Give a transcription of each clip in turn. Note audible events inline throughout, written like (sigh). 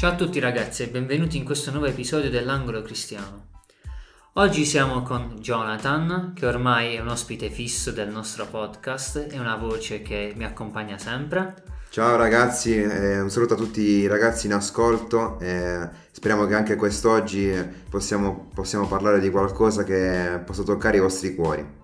Ciao a tutti ragazzi e benvenuti in questo nuovo episodio dell'Angolo Cristiano. Oggi siamo con Jonathan, che ormai è un ospite fisso del nostro podcast e una voce che mi accompagna sempre. Ciao ragazzi, eh, un saluto a tutti i ragazzi in ascolto, eh, speriamo che anche quest'oggi possiamo, possiamo parlare di qualcosa che possa toccare i vostri cuori.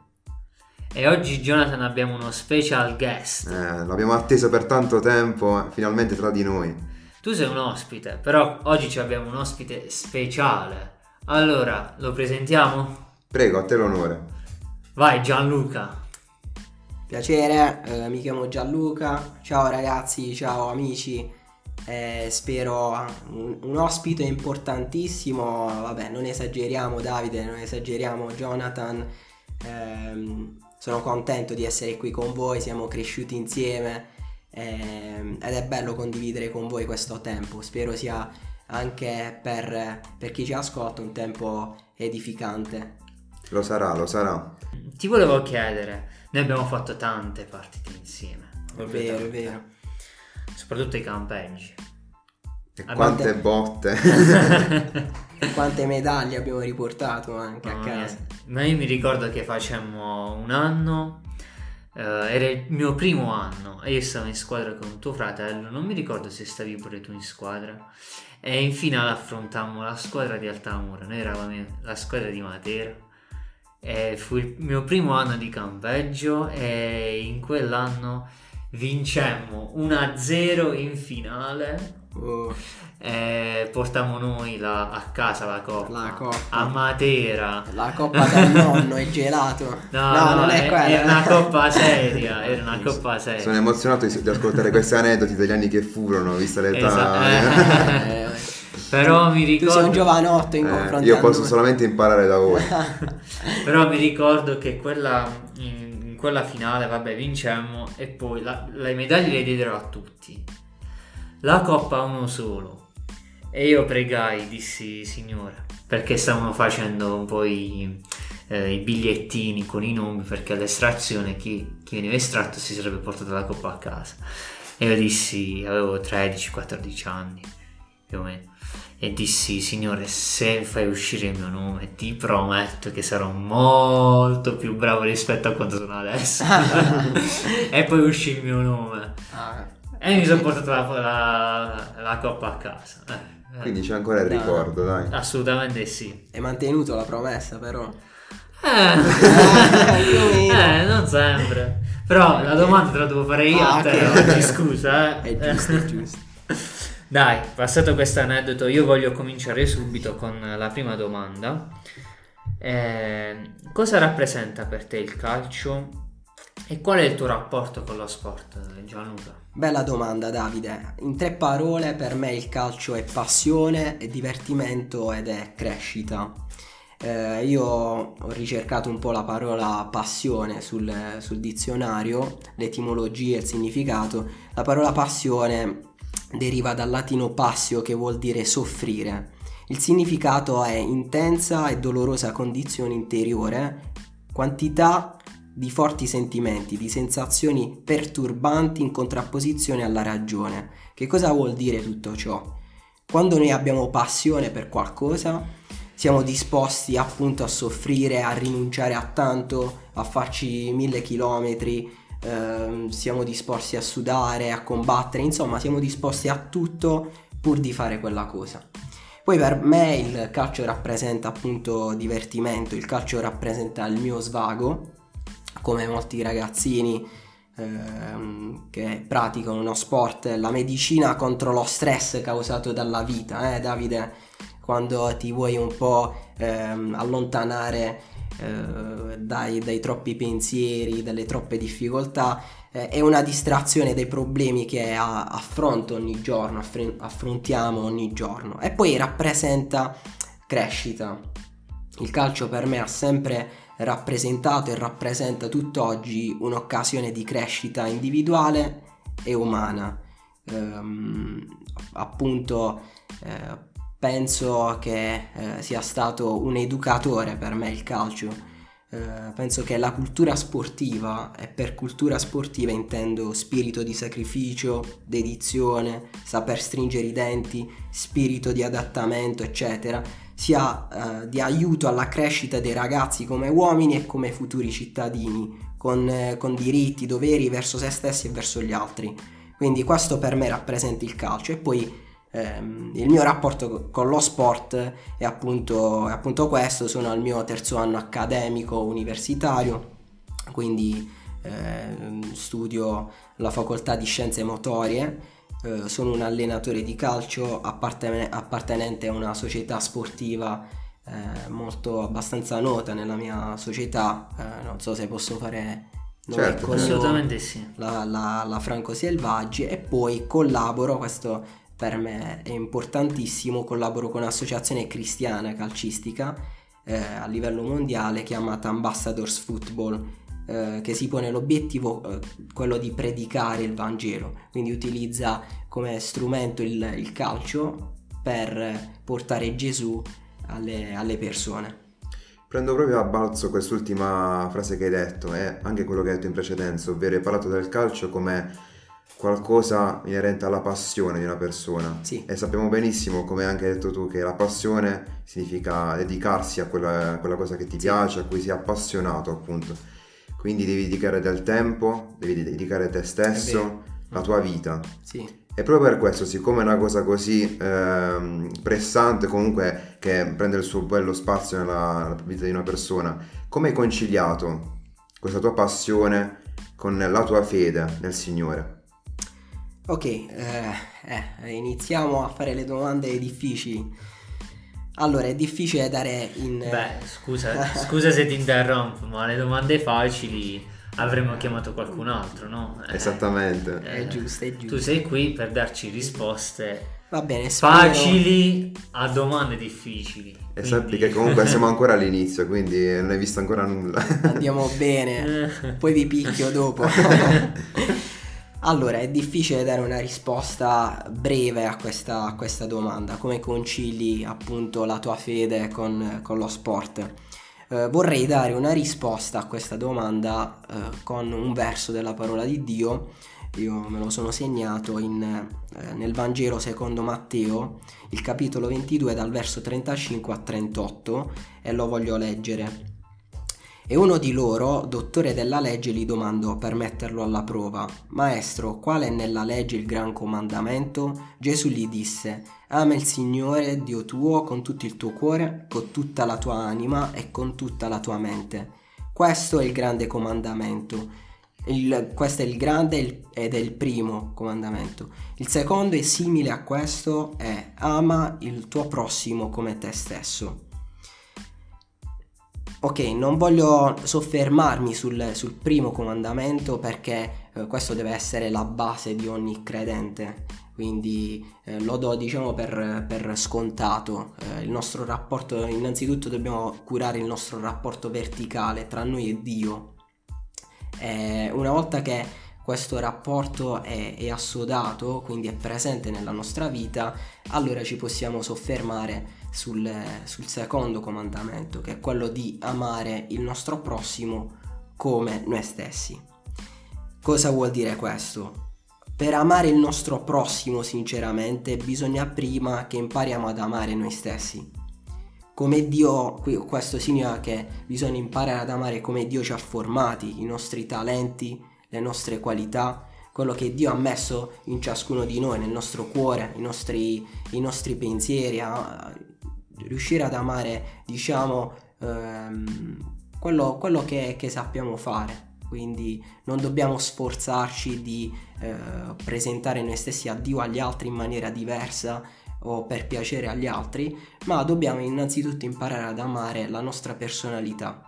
E oggi Jonathan abbiamo uno special guest. Eh, l'abbiamo atteso per tanto tempo, finalmente tra di noi. Tu sei un ospite, però oggi abbiamo un ospite speciale. Allora, lo presentiamo? Prego, a te l'onore. Vai Gianluca. Piacere, eh, mi chiamo Gianluca. Ciao ragazzi, ciao amici. Eh, spero un, un, ospite importantissimo. Vabbè, non esageriamo Davide, non esageriamo Jonathan. Eh, sono contento di essere qui con voi, siamo cresciuti insieme eh, ed è bello condividere con voi questo tempo. Spero sia anche per, per chi ci ascolta un tempo edificante. Lo sarà, lo sarà. Ti volevo chiedere, noi abbiamo fatto tante partite insieme. È vero, è vero. Soprattutto i campeggi. E quante botte. (laughs) quante medaglie abbiamo riportato anche no, a casa. Ma io mi ricordo che facemmo un anno Uh, era il mio primo anno e io stavo in squadra con tuo fratello, non mi ricordo se stavi pure tu in squadra. E in finale affrontammo la squadra di Altamura, noi eravamo la squadra di Matera. E fu il mio primo anno di campeggio e in quell'anno vincemmo 1-0 in finale. Oh. E portammo noi la, a casa la coppa, la coppa. A Matera. La coppa del nonno è gelato. No, no, no non è, è quella. era una coppa (laughs) seria era una coppa seria. Sono emozionato di, ascoltare questi aneddoti degli anni che furono vista l'età esatto. (laughs) però mi ricordo tu sei un giovanotto in eh, confronto io posso solamente imparare da voi. (laughs) Però mi ricordo che quella in quella finale vabbè vincemmo e poi la, le medaglie le diedero a tutti la coppa a uno solo e io pregai, dissi signora, perché stavano facendo un po' i, eh, i bigliettini con i nomi perché all'estrazione chi, chi, veniva estratto si sarebbe portato la coppa a casa. E io dissi, avevo 13-14 anni più o meno, e dissi signore se fai uscire il mio nome ti prometto che sarò molto più bravo rispetto a quanto sono adesso. (laughs) (laughs) e poi uscì il mio nome. Ah. E mi sono portato la, la, la coppa a casa. Eh. Eh. Quindi c'è ancora il ricordo, dai. Assolutamente sì. Hai mantenuto la promessa, però. Eh, eh (laughs) non sempre. Però la domanda te la devo fare io ah, a te okay. oggi, scusa. Eh. È giusto, è giusto. (laughs) Dai, passato questo aneddoto, io voglio cominciare subito con la prima domanda. Eh, cosa rappresenta per te il calcio e qual è il tuo rapporto con lo sport, Gianluca? Bella domanda Davide. In tre parole per me il calcio è passione, è divertimento ed è crescita. Eh, io ho ricercato un po' la parola passione sul, sul dizionario, l'etimologia e il significato. La parola passione deriva dal latino passio che vuol dire soffrire. Il significato è intensa e dolorosa condizione interiore, quantità di forti sentimenti, di sensazioni perturbanti in contrapposizione alla ragione. Che cosa vuol dire tutto ciò? Quando noi abbiamo passione per qualcosa, siamo disposti appunto a soffrire, a rinunciare a tanto, a farci mille chilometri, ehm, siamo disposti a sudare, a combattere, insomma siamo disposti a tutto pur di fare quella cosa. Poi per me il calcio rappresenta appunto divertimento, il calcio rappresenta il mio svago, come molti ragazzini ehm, che praticano uno sport, la medicina contro lo stress causato dalla vita, eh Davide? Quando ti vuoi un po' ehm, allontanare eh, dai, dai, troppi pensieri, dalle troppe difficoltà, eh, è una distrazione dai problemi che affronto ogni giorno, affr- affrontiamo ogni giorno e poi rappresenta crescita. Il calcio per me ha sempre rappresentato e rappresenta tutt'oggi un'occasione di crescita individuale e umana. Ehm, appunto eh, penso che eh, sia stato un educatore per me il calcio. Eh, penso che la cultura sportiva, e per cultura sportiva intendo spirito di sacrificio, dedizione, saper stringere i denti, spirito di adattamento, eccetera, sia eh, di aiuto alla crescita dei ragazzi come uomini e come futuri cittadini, con, eh, con diritti, doveri verso se stessi e verso gli altri. Quindi questo per me rappresenta il calcio. E poi ehm, il mio rapporto con lo sport è appunto, è appunto questo, sono al mio terzo anno accademico universitario, quindi eh, studio la facoltà di scienze motorie, eh, sono un allenatore di calcio apparten- appartenente a una società sportiva eh, molto abbastanza nota nella mia società, eh, non so se posso fare certo, assolutamente sì. La, la, la Franco Selvaggi e poi collaboro, questo per me è importantissimo, collaboro con un'associazione cristiana calcistica eh, a livello mondiale chiamata Ambassadors Football eh, che si pone l'obiettivo eh, quello di predicare il Vangelo, quindi utilizza come strumento il, il calcio per portare Gesù alle, alle persone. Prendo proprio a balzo quest'ultima frase che hai detto e anche quello che hai detto in precedenza, ovvero hai parlato del calcio come qualcosa inerente alla passione di una persona. Sì. E sappiamo benissimo, come hai anche detto tu, che la passione significa dedicarsi a quella, quella cosa che ti sì. piace, a cui sei appassionato appunto. Quindi devi dedicare del tempo, devi dedicare te stesso, la tua vita. Sì. E proprio per questo, siccome è una cosa così eh, pressante, comunque che prende il suo bello spazio nella, nella vita di una persona, come hai conciliato questa tua passione con la tua fede nel Signore? Ok, eh, eh, iniziamo a fare le domande difficili. Allora, è difficile dare in... Beh, scusa, scusa se ti interrompo, ma le domande facili avremmo chiamato qualcun altro, no? Eh, Esattamente. Eh, è giusto, è giusto. Tu sei qui per darci risposte Va bene, spero... facili a domande difficili. E quindi... sappi che comunque siamo ancora all'inizio, quindi non hai visto ancora nulla. Andiamo bene, (laughs) poi vi picchio dopo. (laughs) Allora, è difficile dare una risposta breve a questa, a questa domanda, come concili appunto la tua fede con, con lo sport. Eh, vorrei dare una risposta a questa domanda eh, con un verso della parola di Dio, io me lo sono segnato in, eh, nel Vangelo secondo Matteo, il capitolo 22 dal verso 35 a 38 e lo voglio leggere. E uno di loro, dottore della legge, gli domandò per metterlo alla prova, Maestro, qual è nella legge il gran comandamento? Gesù gli disse, Ama il Signore Dio tuo con tutto il tuo cuore, con tutta la tua anima e con tutta la tua mente. Questo è il grande comandamento. Il, questo è il grande ed è il primo comandamento. Il secondo è simile a questo, è ama il tuo prossimo come te stesso. Ok, non voglio soffermarmi sul, sul primo comandamento perché eh, questo deve essere la base di ogni credente, quindi eh, lo do diciamo per, per scontato. Eh, il nostro rapporto, innanzitutto dobbiamo curare il nostro rapporto verticale tra noi e Dio. una volta che questo rapporto è, è assodato, quindi è presente nella nostra vita, allora ci possiamo soffermare sul, sul secondo comandamento, che è quello di amare il nostro prossimo come noi stessi. Cosa vuol dire questo? Per amare il nostro prossimo sinceramente bisogna prima che impariamo ad amare noi stessi. Come Dio, questo significa che bisogna imparare ad amare come Dio ci ha formati, i nostri talenti, le nostre qualità, quello che Dio ha messo in ciascuno di noi, nel nostro cuore, i nostri, i nostri pensieri, riuscire ad amare, diciamo, ehm, quello, quello che, che, sappiamo fare. Quindi non dobbiamo sforzarci di eh, presentare noi stessi a Dio agli altri in maniera diversa o per piacere agli altri, ma dobbiamo innanzitutto imparare ad amare la nostra personalità.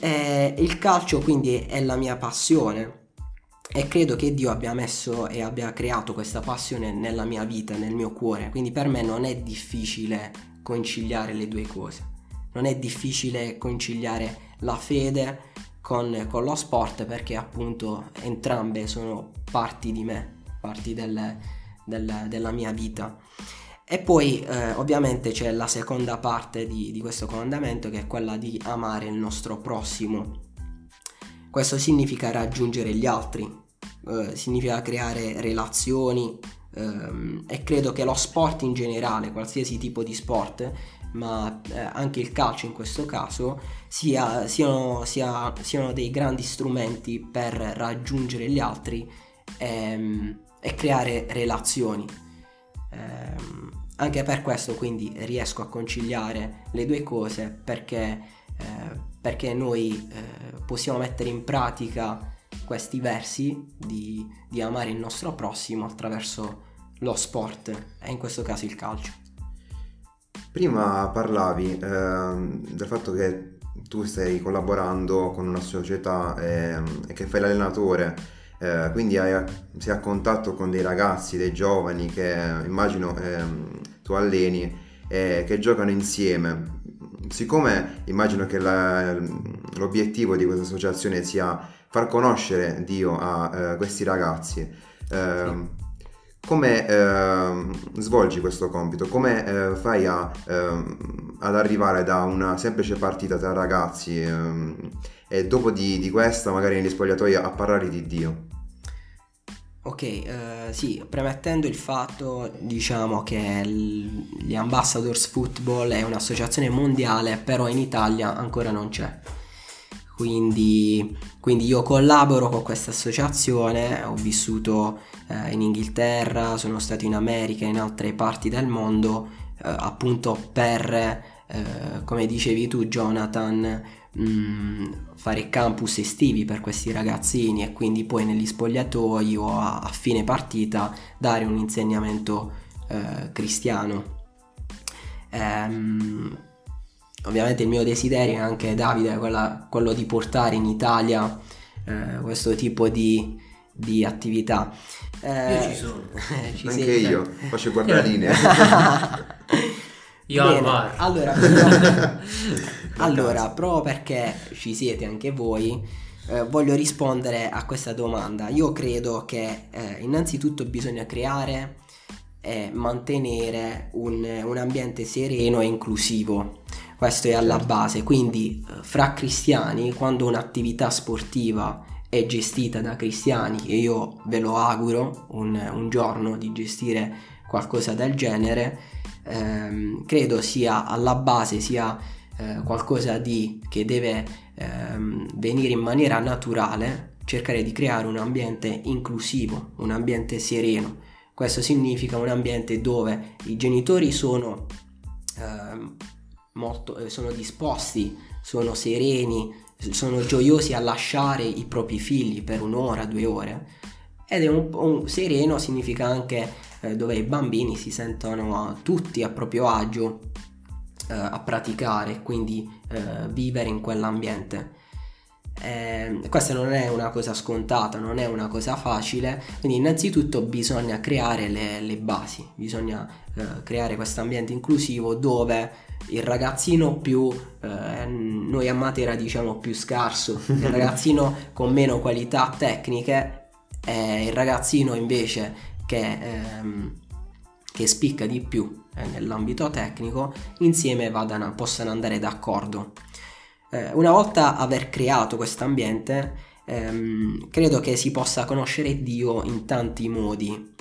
E il calcio quindi è la mia passione e credo che Dio abbia messo e abbia creato questa passione nella mia vita, nel mio cuore, quindi per me non è difficile conciliare le due cose. Non è difficile conciliare la fede con, con lo sport perché appunto entrambe sono parti di me, parti del, del, della mia vita. E poi eh, ovviamente c'è la seconda parte di, di questo comandamento che è quella di amare il nostro prossimo. Questo significa raggiungere gli altri, eh, significa creare relazioni ehm, e credo che lo sport in generale, qualsiasi tipo di sport, ma eh, anche il calcio in questo caso, sia, siano, sia, siano, dei grandi strumenti per raggiungere gli altri ehm, e creare relazioni. Ehm, anche per questo quindi riesco a conciliare le due cose perché, eh, perché noi eh, possiamo mettere in pratica questi versi di, di amare il nostro prossimo attraverso lo sport e in questo caso il calcio. Prima parlavi eh, del fatto che tu stai collaborando con una società eh, e che fai l'allenatore, eh, quindi hai, sei a contatto con dei ragazzi, dei giovani che immagino ehm, tu alleni e che giocano insieme. Siccome immagino che la, l'obiettivo di questa associazione sia far conoscere Dio a eh, questi ragazzi, eh, come eh, svolgi questo compito? Come eh, fai a, ehm, ad arrivare da una semplice partita tra ragazzi ehm, e dopo di, di, questa, magari negli spogliatoi, a parlare di Dio? Ok, eh, sì, premettendo il fatto, diciamo che gli Ambassadors Football è un'associazione mondiale, però in Italia ancora non c'è. Quindi, quindi io collaboro con questa associazione, ho vissuto eh, in Inghilterra, sono stato in America e in altre parti del mondo, eh, appunto per, eh, come dicevi tu Jonathan, mh, mm, fare campus estivi per questi ragazzini e quindi poi negli spogliatoi o a, a fine partita dare un insegnamento eh, cristiano. Ehm, ovviamente il mio desiderio è anche Davide quella, quello di portare in Italia eh, questo tipo di, di attività. Eh, io ci sono. (laughs) ci anche sei, io, faccio guardaline. (laughs) io Bene, al bar. (laughs) Allora, allora, proprio perché ci siete anche voi, eh, voglio rispondere a questa domanda. Io credo che eh, innanzitutto bisogna creare e mantenere un, un ambiente sereno e inclusivo questo è alla certo. base, quindi eh, fra cristiani quando un'attività sportiva è gestita da cristiani e io ve lo auguro un, un giorno di gestire qualcosa del genere, ehm, credo sia alla base sia eh, qualcosa di, che deve ehm, venire in maniera naturale, cercare di creare un ambiente inclusivo, un ambiente sereno. Questo significa un ambiente dove i genitori sono ehm, molto, eh, sono disposti, sono sereni, sono gioiosi a lasciare i propri figli per un'ora, due ore. Ed è un, un sereno significa anche eh, dove i bambini si sentono tutti a proprio agio eh, a praticare, quindi eh, vivere in quell'ambiente. Eh, questa non è una cosa scontata, non è una cosa facile, quindi innanzitutto bisogna creare le, le basi, bisogna eh, creare questo ambiente inclusivo dove il ragazzino più eh, noi a Matera diciamo più scarso, il (laughs) ragazzino con meno qualità tecniche e il ragazzino invece che, ehm, che spicca di più eh, nell'ambito tecnico insieme vadano, possano andare d'accordo. Eh, una volta aver creato questo ambiente ehm, credo che si possa conoscere Dio in tanti modi.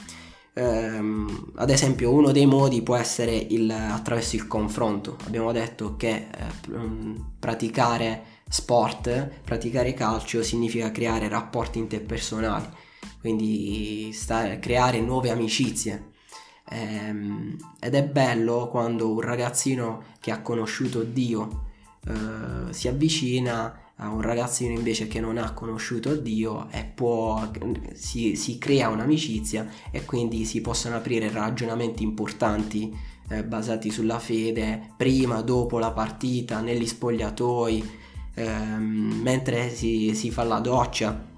Ehm, ad esempio uno dei modi può essere il, attraverso il confronto. Abbiamo detto che eh, mm, praticare sport praticare calcio significa creare rapporti interpersonali. Quindi stare, creare nuove amicizie ehm, ed è bello quando un ragazzino che ha conosciuto Dio eh, si avvicina a un ragazzino invece che non ha conosciuto Dio e può, si, si crea un'amicizia e quindi si possono aprire ragionamenti importanti eh, basati sulla fede prima, dopo la partita, negli spogliatoi, ehm, mentre si, si, fa la doccia.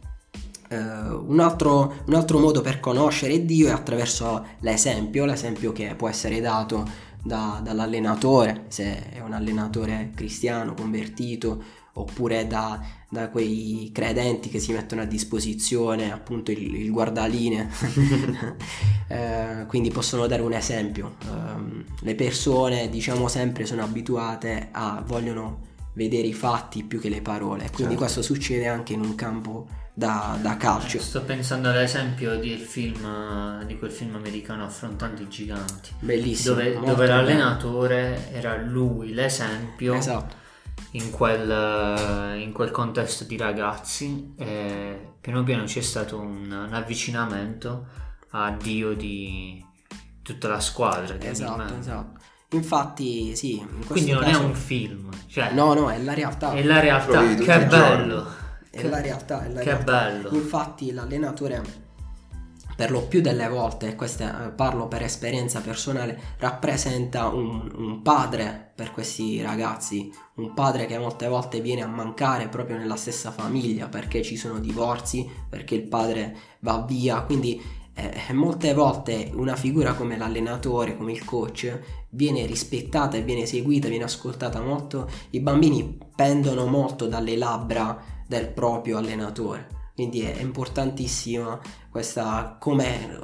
Uh, un, altro, un, altro, modo per conoscere Dio è attraverso l'esempio, l'esempio che può essere dato da, dall'allenatore, se è un allenatore cristiano convertito oppure da, da quei credenti che si mettono a disposizione appunto il, il guardaline, (laughs) eh, quindi possono dare un esempio. Eh, le persone diciamo sempre sono abituate a vogliono vedere i fatti più che le parole, quindi Certo. questo succede anche in un campo da, da calcio. Sto pensando all'esempio del film, di quel film americano Affrontando i giganti, Bellissimo. dove, dove l'allenatore era lui l'esempio Esatto. in, quel, in quel contesto di ragazzi e piano piano c'è stato un, un avvicinamento a Dio di tutta la squadra. Esatto, esatto. Infatti, sì, in Quindi non caso- è un film, cioè No, no, è la realtà. è la realtà. Che bello! È la realtà, è la Che realtà. bello! Infatti l'allenatore per lo più delle volte, e questa eh, parlo per esperienza personale, rappresenta un, un padre per questi ragazzi, un padre che molte volte viene a mancare proprio nella stessa famiglia perché ci sono divorzi, perché il padre va via, quindi eh, molte volte una figura come l'allenatore, come il coach, viene rispettata e viene seguita, viene ascoltata molto, i bambini pendono molto dalle labbra del proprio allenatore. Quindi è importantissima questa come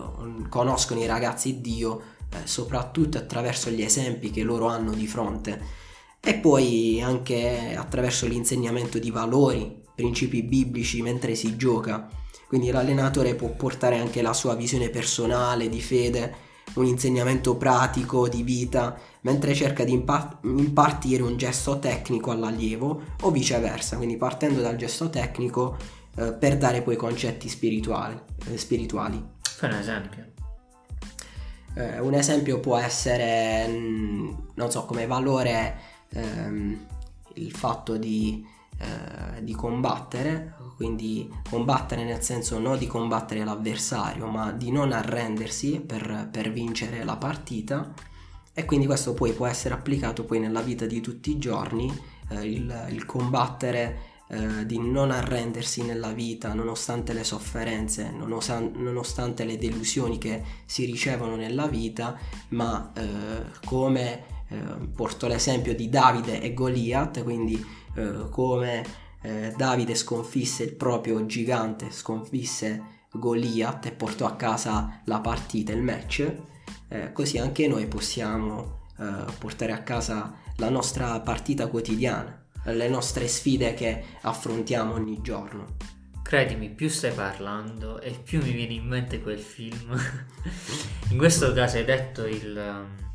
conoscono i ragazzi Dio, eh, soprattutto attraverso gli esempi che loro hanno di fronte e poi anche attraverso l'insegnamento di valori, principi biblici mentre si gioca. Quindi l'allenatore può portare anche la sua visione personale di fede, un insegnamento pratico di vita, mentre cerca di impa- impartire un gesto tecnico all'allievo o viceversa, quindi partendo dal gesto tecnico eh, per dare poi concetti spirituali. eh, spirituali. Fai un esempio. Eh, un esempio può essere, mm, non so, come valore ehm, il fatto di, eh, di combattere, quindi combattere nel senso non di combattere l'avversario, ma di non arrendersi per, per vincere la partita. E quindi questo poi può essere applicato poi nella vita di tutti i giorni, eh, il, il combattere eh, di non arrendersi nella vita nonostante le sofferenze, nonosan- nonostante le delusioni che si ricevono nella vita, ma eh, come eh, porto l'esempio di Davide e Goliath, quindi eh, come eh, Davide sconfisse il proprio gigante, sconfisse Goliath e portò a casa la partita, il match, eh, così anche noi possiamo eh, portare a casa la nostra partita quotidiana le nostre sfide che affrontiamo ogni giorno. Credimi, più stai parlando e più mi viene in mente quel film. (laughs) in questo caso hai detto il, il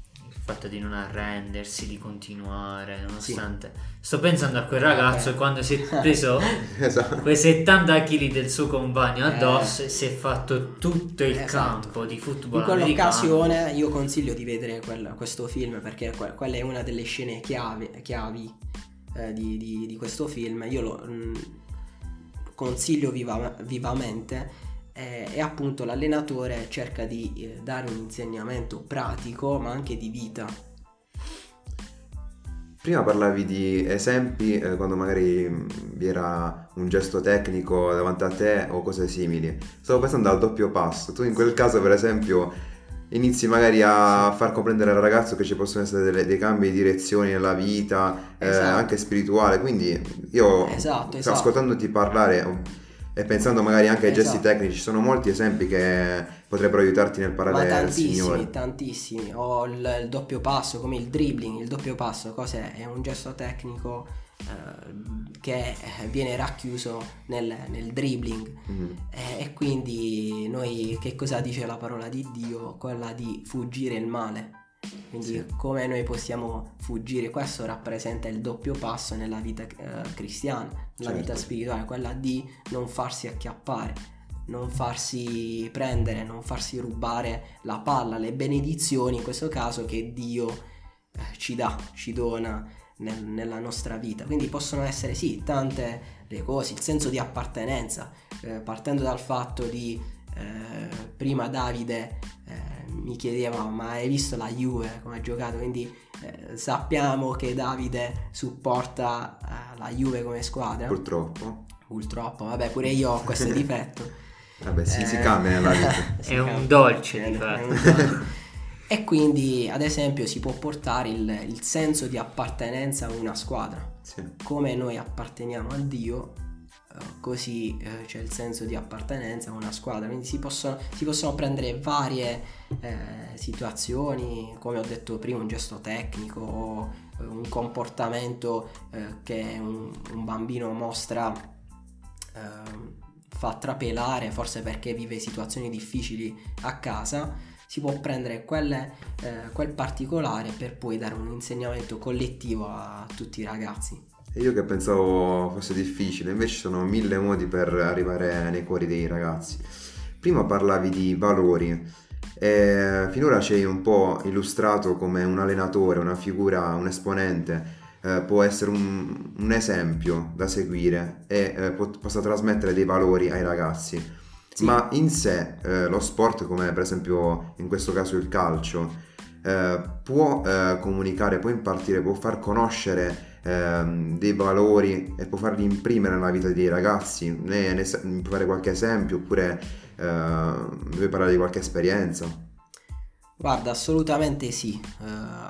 fatto di non arrendersi, di continuare, nonostante... Sto pensando a quel ragazzo Eh. quando si è (laughs) preso Esatto. quei 70 kg del suo compagno Eh. addosso e si è fatto tutto il Esatto. campo di football In americano. quell'occasione io consiglio di vedere quel- questo film perché que- quella è una delle scene chiave, chiavi eh, di, di- di questo film. Io lo mm, consiglio viva- vivamente eh, e appunto l'allenatore cerca di eh, dare un insegnamento pratico ma anche di vita. Prima parlavi di esempi eh, quando magari mh, vi era un gesto tecnico davanti a te o cose simili. Stavo pensando al doppio passo. Tu in quel caso, per esempio, inizi magari a far comprendere al ragazzo che ci possono essere delle- dei cambi di direzione nella vita, eh, Esatto. anche spirituale. Quindi io, Esatto, esatto. ascoltandoti parlare e pensando magari anche ai gesti Esatto. tecnici, ci sono molti esempi che potrebbero aiutarti nel parlare al tantissimi, Signore. tantissimi. Ho il, il doppio passo, come il dribbling. Il doppio passo cos'è? È un gesto tecnico eh, che viene racchiuso nel, nel dribbling. Mm. Eh, e quindi noi che cosa dice la parola di Dio? Quella di fuggire il male. Quindi Sì. come noi possiamo fuggire? Questo rappresenta il doppio passo nella vita eh, cristiana, nella Certo. vita spirituale, quella di non farsi acchiappare, non farsi prendere, non farsi rubare la palla, le benedizioni in questo caso che Dio eh, ci dà, ci dona nel- nella nostra vita. Quindi possono essere sì tante le cose, il senso di appartenenza, eh, partendo dal fatto di eh, prima Davide eh, mi chiedeva ma hai visto la Juve come ha giocato quindi eh, sappiamo che Davide supporta eh, la Juve come squadra Purtroppo. purtroppo vabbè pure io ho questo (laughs) difetto Vabbè, si, si Eh, cambia (laughs) vita. si È un cambia. dolce È- di è fatto. un dolce. e quindi ad esempio si può portare il, il senso di appartenenza a una squadra Sì. come noi apparteniamo a Dio così eh, c'è il senso di appartenenza a una squadra, quindi si possono, si possono prendere varie eh, situazioni, come ho detto prima, un gesto tecnico o eh, un comportamento eh, che un, un, bambino mostra ehm, fa trapelare, forse perché vive situazioni difficili a casa, si può prendere quelle, eh, quel particolare per poi dare un insegnamento collettivo a tutti i ragazzi. Io che pensavo fosse difficile, invece ci sono mille modi per arrivare nei cuori dei ragazzi. Prima parlavi di valori e finora ci hai un po' illustrato come un allenatore, una figura, un esponente eh, può essere un, un, esempio da seguire e eh, po- possa trasmettere dei valori ai ragazzi. Sì. Ma in sé eh, lo sport, come per esempio in questo caso il calcio, eh, può eh, comunicare, può impartire, può far conoscere ehm, dei valori e può farli imprimere nella vita dei ragazzi. Ne, ne puoi fare qualche esempio oppure eh, vuoi parlare di qualche esperienza? Guarda, assolutamente sì, uh,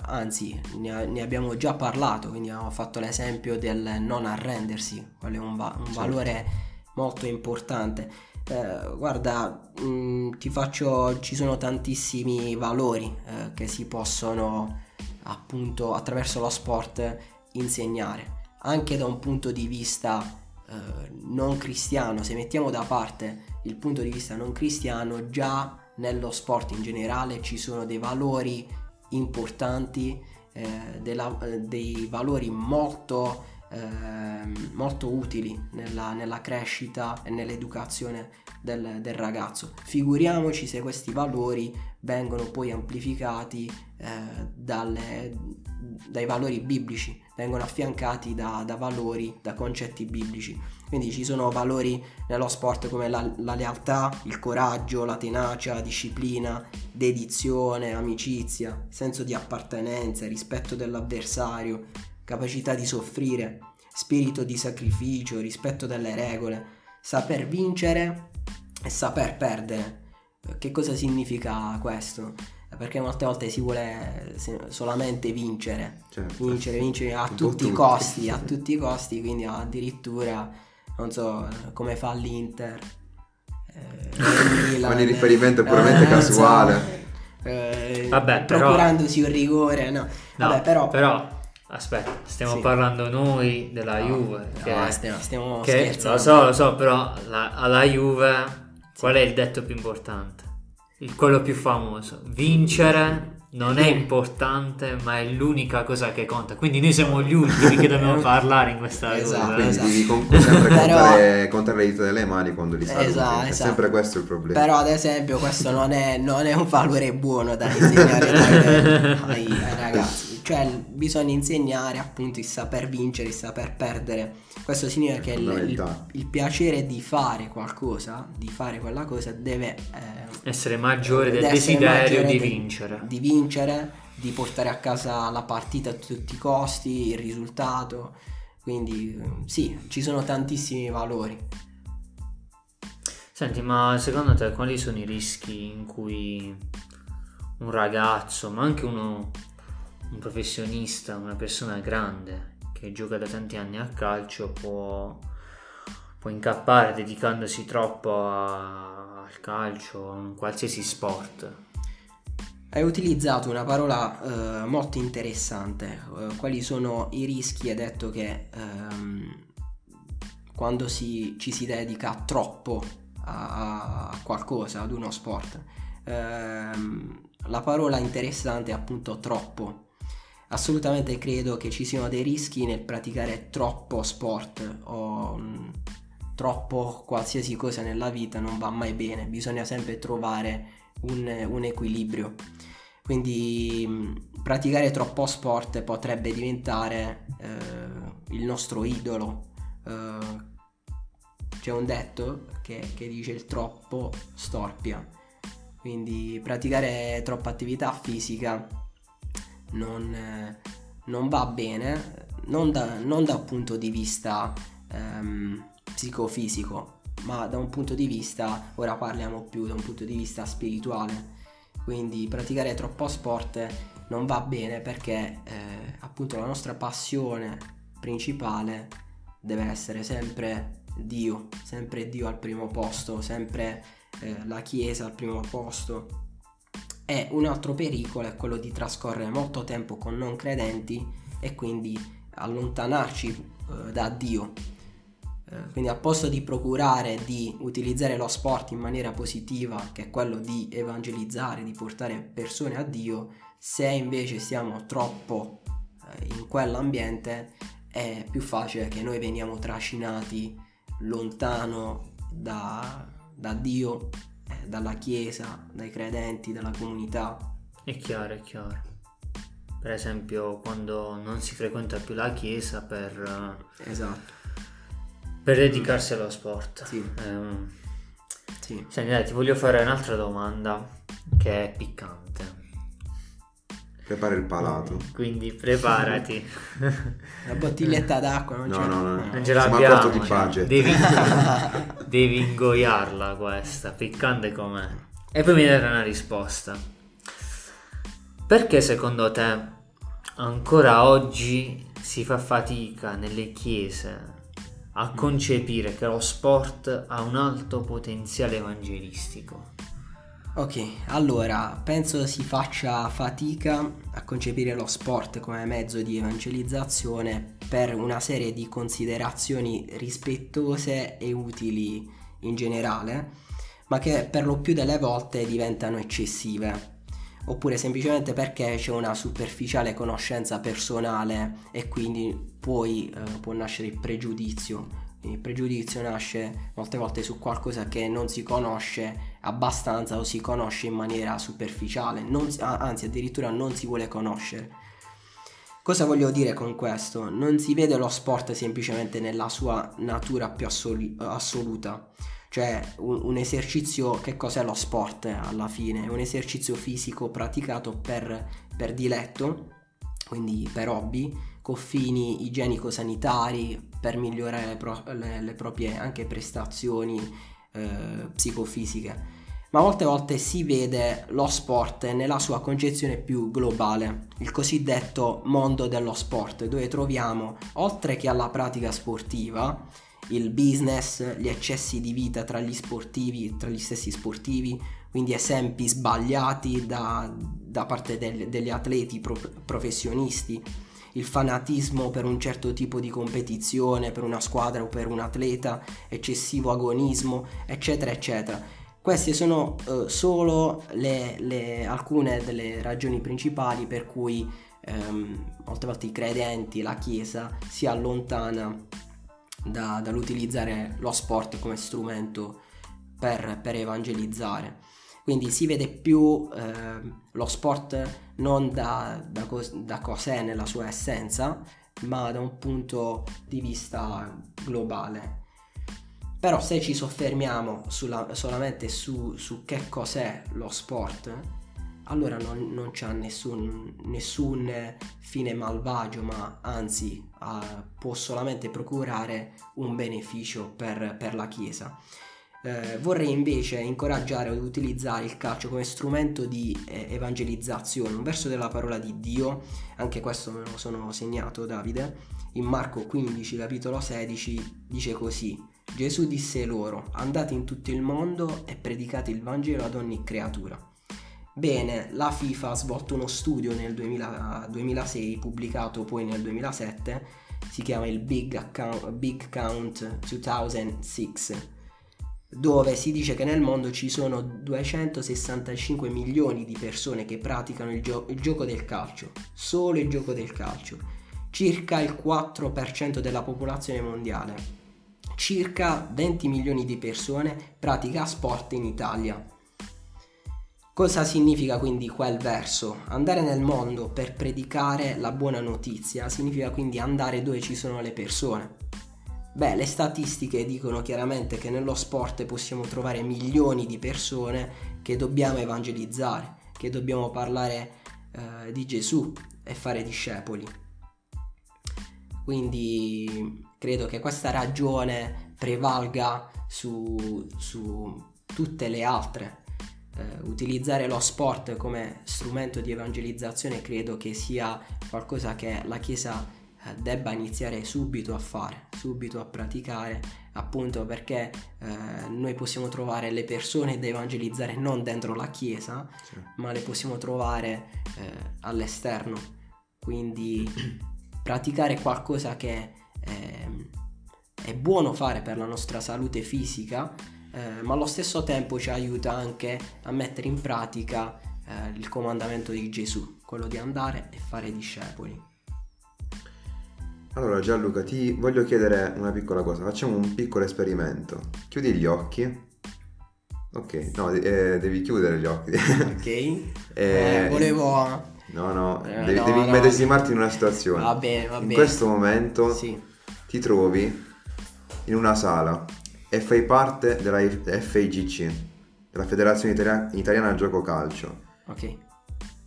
anzi ne, ne, abbiamo già parlato, quindi abbiamo fatto l'esempio del non arrendersi, quello è un, va- un certo. valore molto importante. Uh, guarda, mh, mm, ti faccio, ci sono tantissimi valori uh, che si possono appunto attraverso lo sport insegnare, anche da un punto di vista eh, non cristiano, se mettiamo da parte il punto di vista non cristiano, già nello sport in generale ci sono dei valori importanti, eh, della, eh, dei valori molto, eh, molto utili nella, nella, crescita e nell'educazione del, del, ragazzo. Figuriamoci se questi valori vengono poi amplificati eh, dalle, dai valori biblici, vengono affiancati da, da, valori, da concetti biblici. Quindi ci sono valori nello sport come la, la lealtà, il coraggio, la tenacia, la disciplina, dedizione, amicizia, senso di appartenenza, rispetto dell'avversario, capacità di soffrire, spirito di sacrificio, rispetto delle regole, saper vincere e saper perdere. Che cosa significa questo? perché molte volte si vuole solamente vincere, certo. vincere, vincere a tutti i costi, a (laughs) tutti i costi, quindi addirittura, non so, come fa l'Inter. Eh, Ogni riferimento è puramente eh, casuale. eh, Vabbè, procurandosi però... un rigore, no. no Vabbè, però... però... Aspetta, stiamo sì. parlando noi della no, Juve. Che, no, stiamo, stiamo che, scherzando. Lo so, lo so, però la, alla Juve sì. qual è il detto più importante? il, quello più famoso. Vincere non è (laughs) importante, ma è l'unica cosa che conta. Quindi noi siamo gli ultimi che dobbiamo (laughs) parlare in questa esatto, cosa. Esatto. Devi con- sempre (laughs) contare, contare, le dita delle mani quando li saluti. Esatto, è esatto. sempre questo il problema. Però ad esempio questo non è, non è un valore buono da insegnare ai, ai ragazzi cioè bisogna insegnare appunto il saper vincere, il saper perdere. Questo significa che il, il, il, piacere di fare qualcosa, di fare quella cosa, deve eh, essere maggiore del desiderio maggiore di vincere. Di vincere, di portare a casa la partita a tutti i costi, il risultato. Quindi sì, ci sono tantissimi valori. Senti, ma secondo te quali sono i rischi in cui un ragazzo, ma anche uno un professionista, una persona grande che gioca da tanti anni a calcio può, può incappare dedicandosi troppo a, al calcio, a un qualsiasi sport. Hai utilizzato una parola eh, molto interessante, eh, quali sono i rischi? Hai detto che ehm, quando si, ci si dedica troppo a, a qualcosa, ad uno sport, ehm, la parola interessante è appunto troppo assolutamente credo che ci siano dei rischi nel praticare troppo sport o mh, mm, troppo qualsiasi cosa nella vita non va mai bene, bisogna sempre trovare un, un equilibrio. Quindi mh, mm, praticare troppo sport potrebbe diventare eh, il nostro idolo. Eh, c'è un detto che, che dice il troppo storpia. Quindi praticare troppa attività fisica non, eh, non va bene, non da, non da, un punto di vista ehm, psicofisico, ma da un punto di vista, ora parliamo più da un punto di vista spirituale. Quindi praticare troppo sport non va bene perché eh, appunto la nostra passione principale deve essere sempre Dio, sempre Dio al primo posto, sempre eh, la Chiesa al primo posto. E un altro pericolo è quello di trascorrere molto tempo con non credenti e quindi allontanarci eh, da Dio. Eh, quindi al posto di procurare di utilizzare lo sport in maniera positiva, che è quello di evangelizzare, di portare persone a Dio, se invece siamo troppo eh, in quell'ambiente è più facile che noi veniamo trascinati lontano da, da Dio, dalla Chiesa, dai credenti, dalla comunità. È chiaro, è chiaro. Per esempio quando non si frequenta più la Chiesa per, Esatto, per dedicarsi allo sport. sì, Ehm, sì. senti, dai, ti voglio fare un'altra domanda che è piccante. Prepara il palato. Quindi preparati. La bottiglietta d'acqua non No, c'è. no, no. Non ce l'abbiamo. di cioè, budget. devi, (laughs) devi ingoiarla questa, piccante com'è. E poi mi dare una risposta. Perché secondo te ancora oggi si fa fatica nelle chiese a concepire che lo sport ha un alto potenziale evangelistico? Ok, allora penso si faccia fatica a concepire lo sport come mezzo di evangelizzazione per una serie di considerazioni rispettose e utili in generale, ma che per lo più delle volte diventano eccessive. Oppure semplicemente perché c'è una superficiale conoscenza personale e quindi poi eh, può nascere il pregiudizio. Il pregiudizio nasce molte volte su qualcosa che non si conosce abbastanza o si conosce in maniera superficiale, non anzi addirittura non si vuole conoscere. Cosa voglio dire con questo? Non si vede lo sport semplicemente nella sua natura più assoli- assoluta, cioè un, un esercizio, che cos'è lo sport alla fine? È un esercizio fisico praticato per, per diletto, quindi per hobby, con fini igienico-sanitari, per migliorare le, pro- le- le proprie anche prestazioni eh, psicofisiche. Ma molte volte si vede lo sport nella sua concezione più globale, il cosiddetto mondo dello sport, dove troviamo, oltre che alla pratica sportiva, il business, gli eccessi di vita tra gli sportivi, tra gli stessi sportivi, quindi esempi sbagliati da, da parte del- degli atleti pro- professionisti, il fanatismo per un certo tipo di competizione, per una squadra o per un atleta, eccessivo agonismo, eccetera, eccetera. Queste sono eh, solo le- le- alcune delle ragioni principali per cui ehm, molte volte i credenti, la Chiesa si allontana da- dall'utilizzare lo sport come strumento per, per evangelizzare. Quindi si vede più ehm, lo sport non da, da cos- da cos'è nella sua essenza, ma da un punto di vista globale. Però se ci soffermiamo sulla- solamente su, su che cos'è lo sport, allora non, non c'ha nessun, nessun fine malvagio, ma anzi ah, può solamente procurare un beneficio per, per la Chiesa. Eh, vorrei invece incoraggiare ad utilizzare il calcio come strumento di eh, evangelizzazione, un verso della parola di Dio, anche questo me lo sono segnato Davide, in Marco 15 capitolo 16 dice così, Gesù disse loro, andate in tutto il mondo e predicate il Vangelo ad ogni creatura. Bene, la FIFA ha svolto uno studio nel 2000 2006, pubblicato poi nel 2007, si chiama il Big, Account, Big Count 2006, dove si dice che nel mondo ci sono 265 milioni di persone che praticano il, gio- il gioco del calcio, solo il gioco del calcio, circa il 4% della popolazione mondiale, circa 20 milioni di persone pratica sport in Italia. Cosa significa quindi quel verso? Andare nel mondo per predicare la buona notizia significa quindi andare dove ci sono le persone. Beh, le statistiche dicono chiaramente che nello sport possiamo trovare milioni di persone che dobbiamo evangelizzare, che dobbiamo parlare eh, di Gesù e fare discepoli. Quindi credo che questa ragione prevalga su, su tutte le altre. Eh, utilizzare lo sport come strumento di evangelizzazione credo che sia qualcosa che la Chiesa debba iniziare subito a fare, subito a praticare, appunto perché eh, noi possiamo trovare le persone da evangelizzare non dentro la chiesa, Sì. ma le possiamo trovare eh, all'esterno. Quindi (clears throat) praticare qualcosa che ehm, è buono fare per la nostra salute fisica, eh, ma allo stesso tempo ci aiuta anche a mettere in pratica eh, il comandamento di Gesù, quello di andare e fare discepoli. Allora Gianluca, ti voglio chiedere una piccola cosa, facciamo un piccolo esperimento. Chiudi gli occhi. Ok, no, eh, devi chiudere gli occhi. Ok? (laughs) Eh, Eh, volevo... No, no, Eh, devi, no, devi no. immedesimarti in una situazione. Va bene, va in bene. questo momento Sì, ti trovi in una sala e fai parte della FIGC, della Federazione Italia- Italiana Gioco Calcio. ok.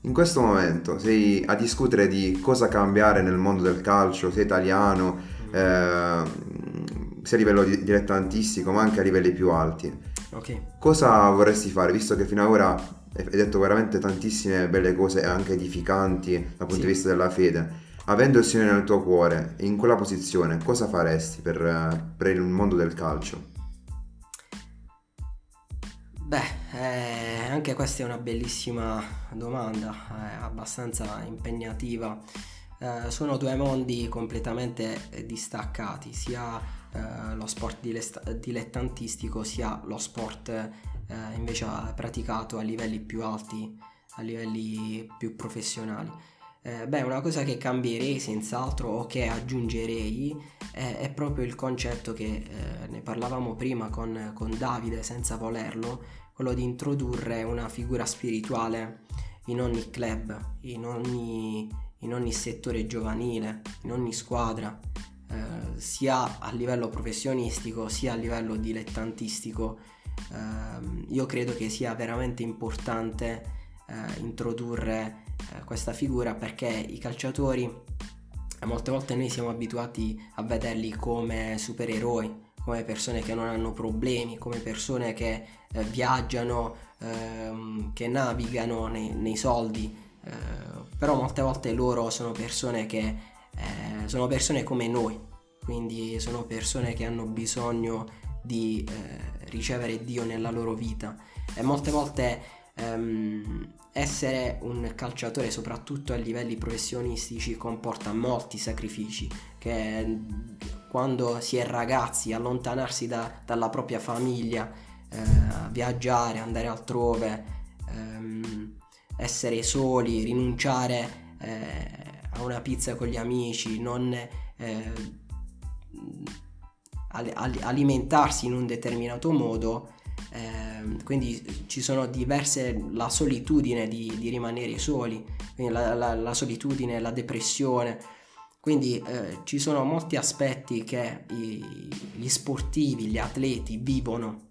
In questo momento sei a discutere di cosa cambiare nel mondo del calcio, sia italiano, eh, sia a livello di- dilettantistico, ma anche a livelli più alti. Ok. Cosa vorresti fare, visto che fino ad ora hai detto veramente tantissime belle cose, anche edificanti dal punto Sì. di vista della fede? Avendo il Signore nel tuo cuore, in quella posizione, cosa faresti per, per il mondo del calcio? Beh, eh, anche questa è una bellissima domanda, è abbastanza impegnativa. Eh, sono due mondi completamente eh, distaccati, sia eh, lo sport dilesta- dilettantistico sia lo sport eh, invece praticato a livelli più alti, a livelli più professionali. Eh, beh, una cosa che cambierei senz'altro o che aggiungerei è, è proprio il concetto che eh, ne parlavamo prima con, con Davide senza volerlo, quello di introdurre una figura spirituale in ogni club, in ogni, in ogni settore giovanile, in ogni squadra, eh, sia a livello professionistico sia a livello dilettantistico. Ehm, io credo che sia veramente importante eh, introdurre eh, questa figura perché i calciatori eh, molte volte noi siamo abituati a vederli come supereroi, come persone che non hanno problemi, come persone che eh, viaggiano, ehm, che navigano nei, nei soldi, eh, però molte volte loro sono persone che eh, sono persone come noi, quindi sono persone che hanno bisogno di eh, ricevere Dio nella loro vita. E molte volte ehm, essere un calciatore soprattutto a livelli professionistici comporta molti sacrifici che quando si è ragazzi allontanarsi da- dalla propria famiglia eh, viaggiare andare altrove ehm, essere soli rinunciare eh, a una pizza con gli amici non eh, al- al- alimentarsi in un determinato modo ehm, quindi ci sono diverse la solitudine di, di rimanere soli la, la- la solitudine la depressione quindi eh, ci sono molti aspetti che i- gli sportivi gli atleti vivono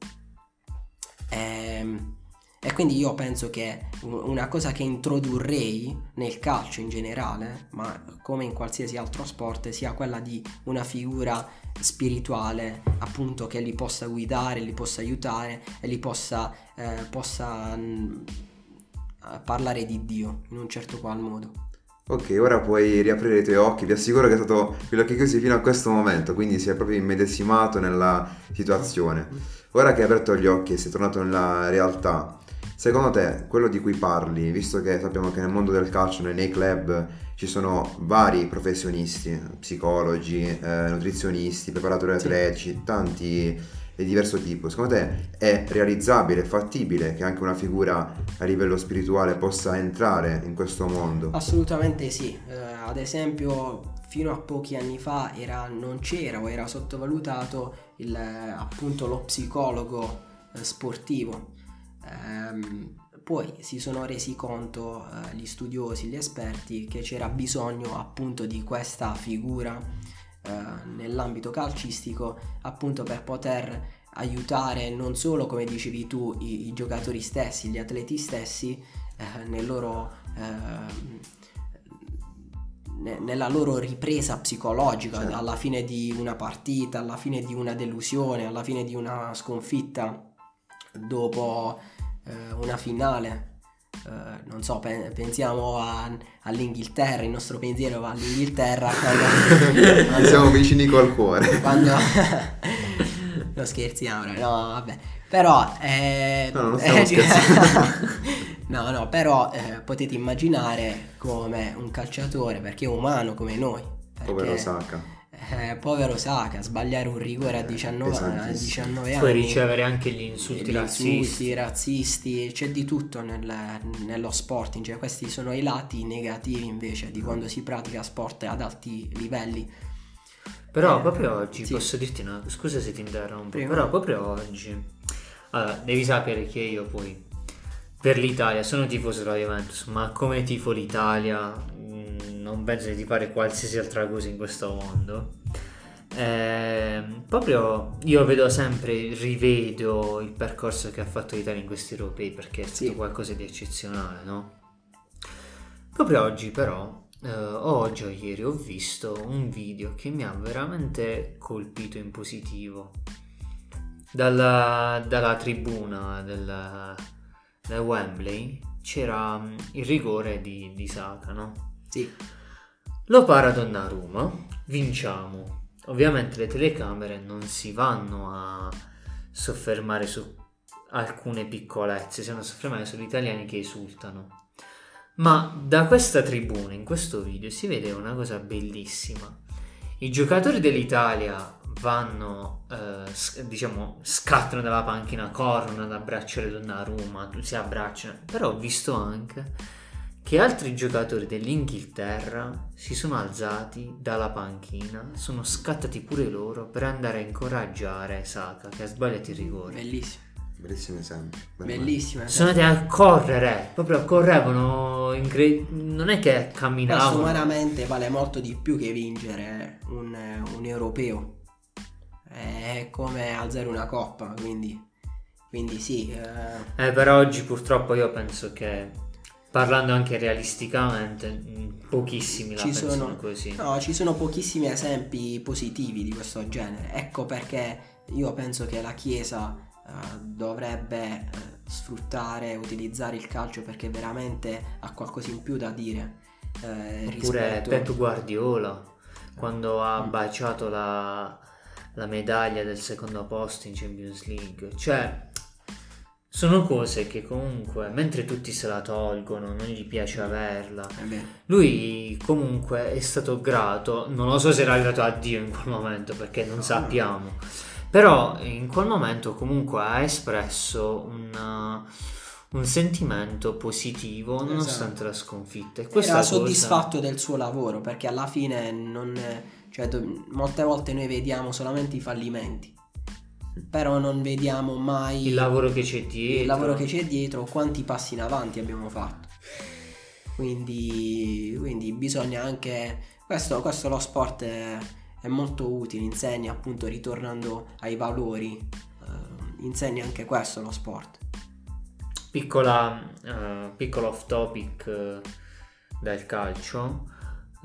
Ehm, e quindi io penso che un- una cosa che introdurrei nel calcio in generale, ma come in qualsiasi altro sport, sia quella di una figura spirituale, appunto, che li possa guidare, li possa aiutare e li possa, eh, possa mm, eh, parlare di Dio in un certo qual modo. Ok, ora puoi riaprire i tuoi occhi, vi assicuro che è stato gli occhi chiusi fino a questo momento, quindi si è proprio immedesimato nella situazione. Ora che hai aperto gli occhi e sei tornato nella realtà, secondo te quello di cui parli, visto che sappiamo che nel mondo del calcio, nei club, ci sono vari professionisti, psicologi, eh, nutrizionisti, preparatori atletici, tanti di diverso tipo, secondo te è realizzabile, fattibile che anche una figura a livello spirituale possa entrare in questo mondo? Assolutamente sì, Eh, ad esempio fino a pochi anni fa era- non c'era o era sottovalutato il, eh, appunto lo psicologo eh, sportivo. Ehm, poi si sono resi conto eh, gli studiosi, gli esperti che c'era bisogno appunto di questa figura eh, nell'ambito calcistico appunto per poter aiutare non solo come dicevi tu i, i giocatori stessi, gli atleti stessi eh, nel loro, ehm, ne- nella loro ripresa psicologica Certo. alla fine di una partita, alla fine di una delusione, alla fine di una sconfitta dopo eh, una finale. Eh, non so, pe- pensiamo a- all'Inghilterra, il nostro pensiero va all'Inghilterra quando, (laughs) Siamo vicini col cuore. quando, (laughs) no, scherziamo, no, vabbè. Però... Eh, No, non stiamo eh, scherzando. (laughs) no, no, però eh, potete immaginare come un calciatore, perché è umano come noi. Perché, Povero Saka. Eh, povero Saka, sbagliare un rigore a 19, a Pesantissimo. 19 anni. Puoi ricevere anche gli insulti gli razzisti. insulti, razzisti, c'è di tutto nel- nello sport, cioè questi sono i lati negativi invece di quando si pratica sport ad alti livelli. Però Eh, proprio oggi sì. posso dirti una scusa se ti interrompo, Prima. però proprio oggi allora, devi sapere che io poi per l'Italia sono tifoso della Juventus, ma come tifo l'Italia non penso di fare qualsiasi altra cosa in questo mondo. Ehm, proprio io vedo sempre, rivedo il percorso che ha fatto l'Italia in questi europei perché è stato Sì. qualcosa di eccezionale, no? Proprio oggi però, eh, oggi o ieri, ho visto un video che mi ha veramente colpito in positivo. Dalla, dalla tribuna del, del Wembley c'era mm, il rigore di, di Saka, no? Sì, Lo para Donnarumma, vinciamo. Ovviamente le telecamere non si vanno a soffermare su alcune piccolezze, si vanno a soffermare sugli italiani che esultano. Ma da questa tribuna, in questo video, si vede una cosa bellissima. I giocatori dell'Italia vanno, eh, s- diciamo, scattano dalla panchina, corrono ad abbracciare Donnarumma, si abbracciano. Però ho visto anche che altri giocatori dell'Inghilterra si sono alzati dalla panchina, sono scattati pure loro per andare a incoraggiare Saka che ha sbagliato il rigore. bellissimo, Bellissimo esempio. veramente. bellissimo. Sono andati a correre, proprio correvano, incre- non è che Questo camminavano. umanamente vale molto di più che vincere un, un europeo. È come alzare una coppa, quindi, quindi sì. eh, Eh, però oggi purtroppo io penso che, parlando anche realisticamente, mh, pochissimi la Ci sono- così. No, ci sono pochissimi esempi positivi di questo genere. Ecco perché io penso che la Chiesa eh, dovrebbe eh, sfruttare, utilizzare il calcio perché veramente ha qualcosa in più da dire. eh, Oppure rispetto- Pep Guardiola, quando ha Mm. baciato la, la medaglia del secondo posto in Champions League. Cioè, sono cose che comunque, mentre tutti se la tolgono, non gli piace averla. Eh Lui comunque è stato grato, non lo so se era grato a Dio in quel momento perché non No. sappiamo, però in quel momento comunque ha espresso un, uh, un sentimento positivo nonostante la sconfitta. E questa era cosa- soddisfatto del suo lavoro perché alla fine non, cioè, molte volte noi vediamo solamente i fallimenti, però non vediamo mai il lavoro che c'è dietro. il lavoro che c'è dietro, quanti passi in avanti abbiamo fatto. Quindi, quindi bisogna anche. Questo, questo lo sport è, è molto utile, insegna appunto ritornando ai valori, eh, insegna anche questo lo sport. Piccola, eh, piccolo off topic eh, del calcio.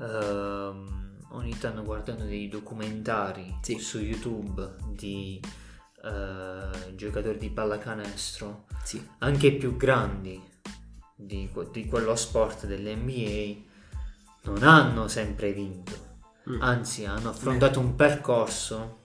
Ehm, ogni tanto guardando dei documentari Sì. su YouTube di eh, giocatori di pallacanestro, Sì, anche più grandi di, di quello sport dell'NBA, non hanno sempre vinto. Mm. Anzi, hanno affrontato un percorso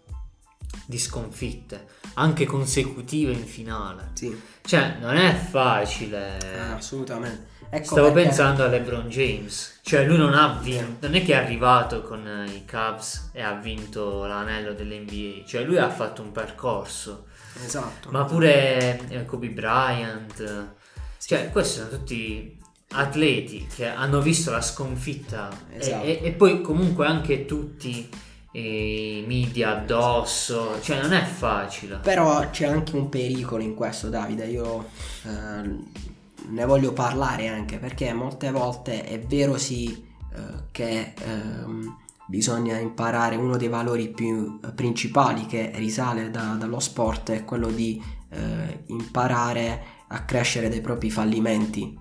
di sconfitte, anche consecutive in finale. sì, Cioè, non è facile. eh, assolutamente. Ecco Stavo perché- pensando a LeBron James. Cioè, lui non ha vinto. Non è che è arrivato con eh, i Cubs e ha vinto l'anello dell'NBA. Cioè, lui ha fatto un percorso. Esatto. Ma pure eh, Kobe Bryant. eh, Cioè, questi sono tutti atleti che hanno visto la sconfitta. e- Esatto. E, e poi, comunque, anche tutti i media addosso. Cioè, non è facile. Però c'è anche un pericolo in questo, Davide. Io eh, ne voglio parlare anche perché molte volte è vero sì eh, che ehm, bisogna imparare uno dei valori più eh, principali che risale da- dallo sport è quello di eh, imparare a crescere dai propri fallimenti.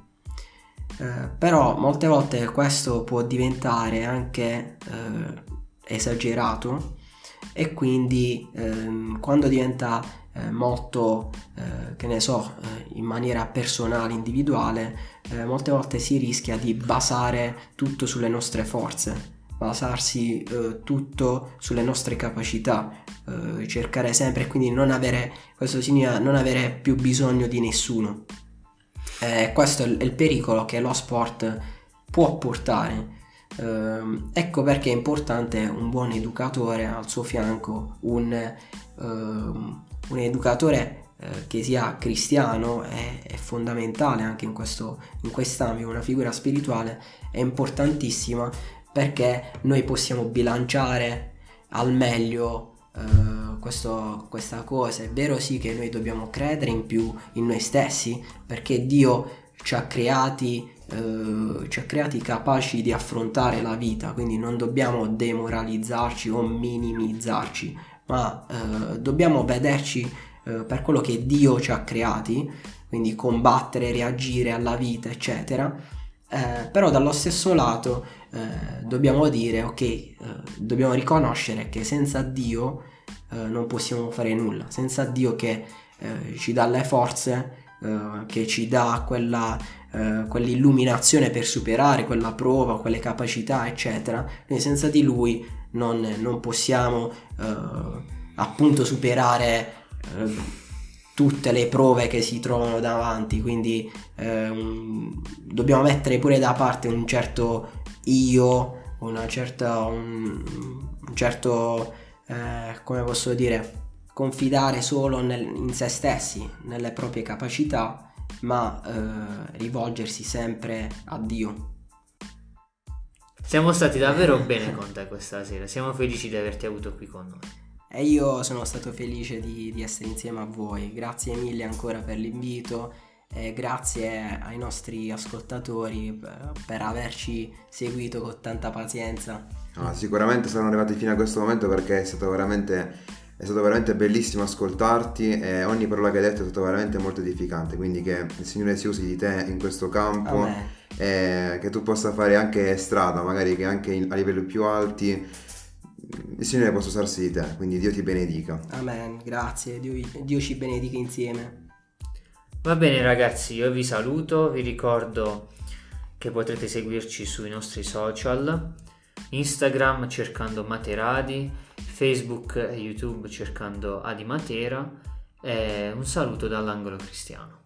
Eh, però molte volte questo può diventare anche eh, esagerato e quindi ehm, quando diventa eh, molto eh, che ne so eh, in maniera personale individuale eh, molte volte si rischia di basare tutto sulle nostre forze basarsi eh, tutto sulle nostre capacità, eh, cercare sempre quindi non avere, questo significa non avere più bisogno di nessuno. Eh, questo è il, pericolo che lo sport può portare. Uh, ecco perché è importante un buon educatore al suo fianco, un, uh, un educatore uh, che sia cristiano è, è fondamentale anche in, questo, in quest'ambito, una figura spirituale è importantissima perché noi possiamo bilanciare al meglio Uh, questo, questa cosa. È vero sì che noi dobbiamo credere in più in noi stessi perché Dio ci ha creati eh, ci ha creati capaci di affrontare la vita, quindi non dobbiamo demoralizzarci o minimizzarci, ma eh, dobbiamo vederci eh, per quello che Dio ci ha creati, quindi combattere, reagire alla vita, eccetera. Eh, però dallo stesso lato eh, dobbiamo dire, ok, eh, dobbiamo riconoscere che senza Dio non possiamo fare nulla, senza Dio che ci dà le forze, che ci dà quella eh, quell'illuminazione per superare quella prova, quelle capacità, eccetera. Quindi senza di lui non, non possiamo eh, appunto superare eh, tutte le prove che si trovano davanti, quindi ehm, dobbiamo mettere pure da parte un certo io, una certa, un, un certo, eh, come posso dire, confidare solo nel, in se stessi, nelle proprie capacità ma eh, rivolgersi sempre a Dio. Siamo stati davvero bene con te questa sera, siamo felici di averti avuto qui con noi. E io sono stato felice di, di essere insieme a voi, grazie mille ancora per l'invito e grazie ai nostri ascoltatori per, per averci seguito con tanta pazienza. Ah, sicuramente saranno arrivati fino a questo momento perché è stato veramente è stato veramente bellissimo ascoltarti e ogni parola che hai detto è stata veramente molto edificante, quindi che il Signore si usi di te in questo campo Amen. E che tu possa fare anche strada, magari che anche a livelli più alti il Signore possa usarsi di te, quindi Dio ti benedica. Amen, grazie, Dio, Dio ci benedica insieme. Va bene ragazzi, io vi saluto, vi ricordo che potrete seguirci sui nostri social, Instagram cercando Materadi, Facebook e YouTube cercando Adi Matera e un saluto dall'angolo cristiano.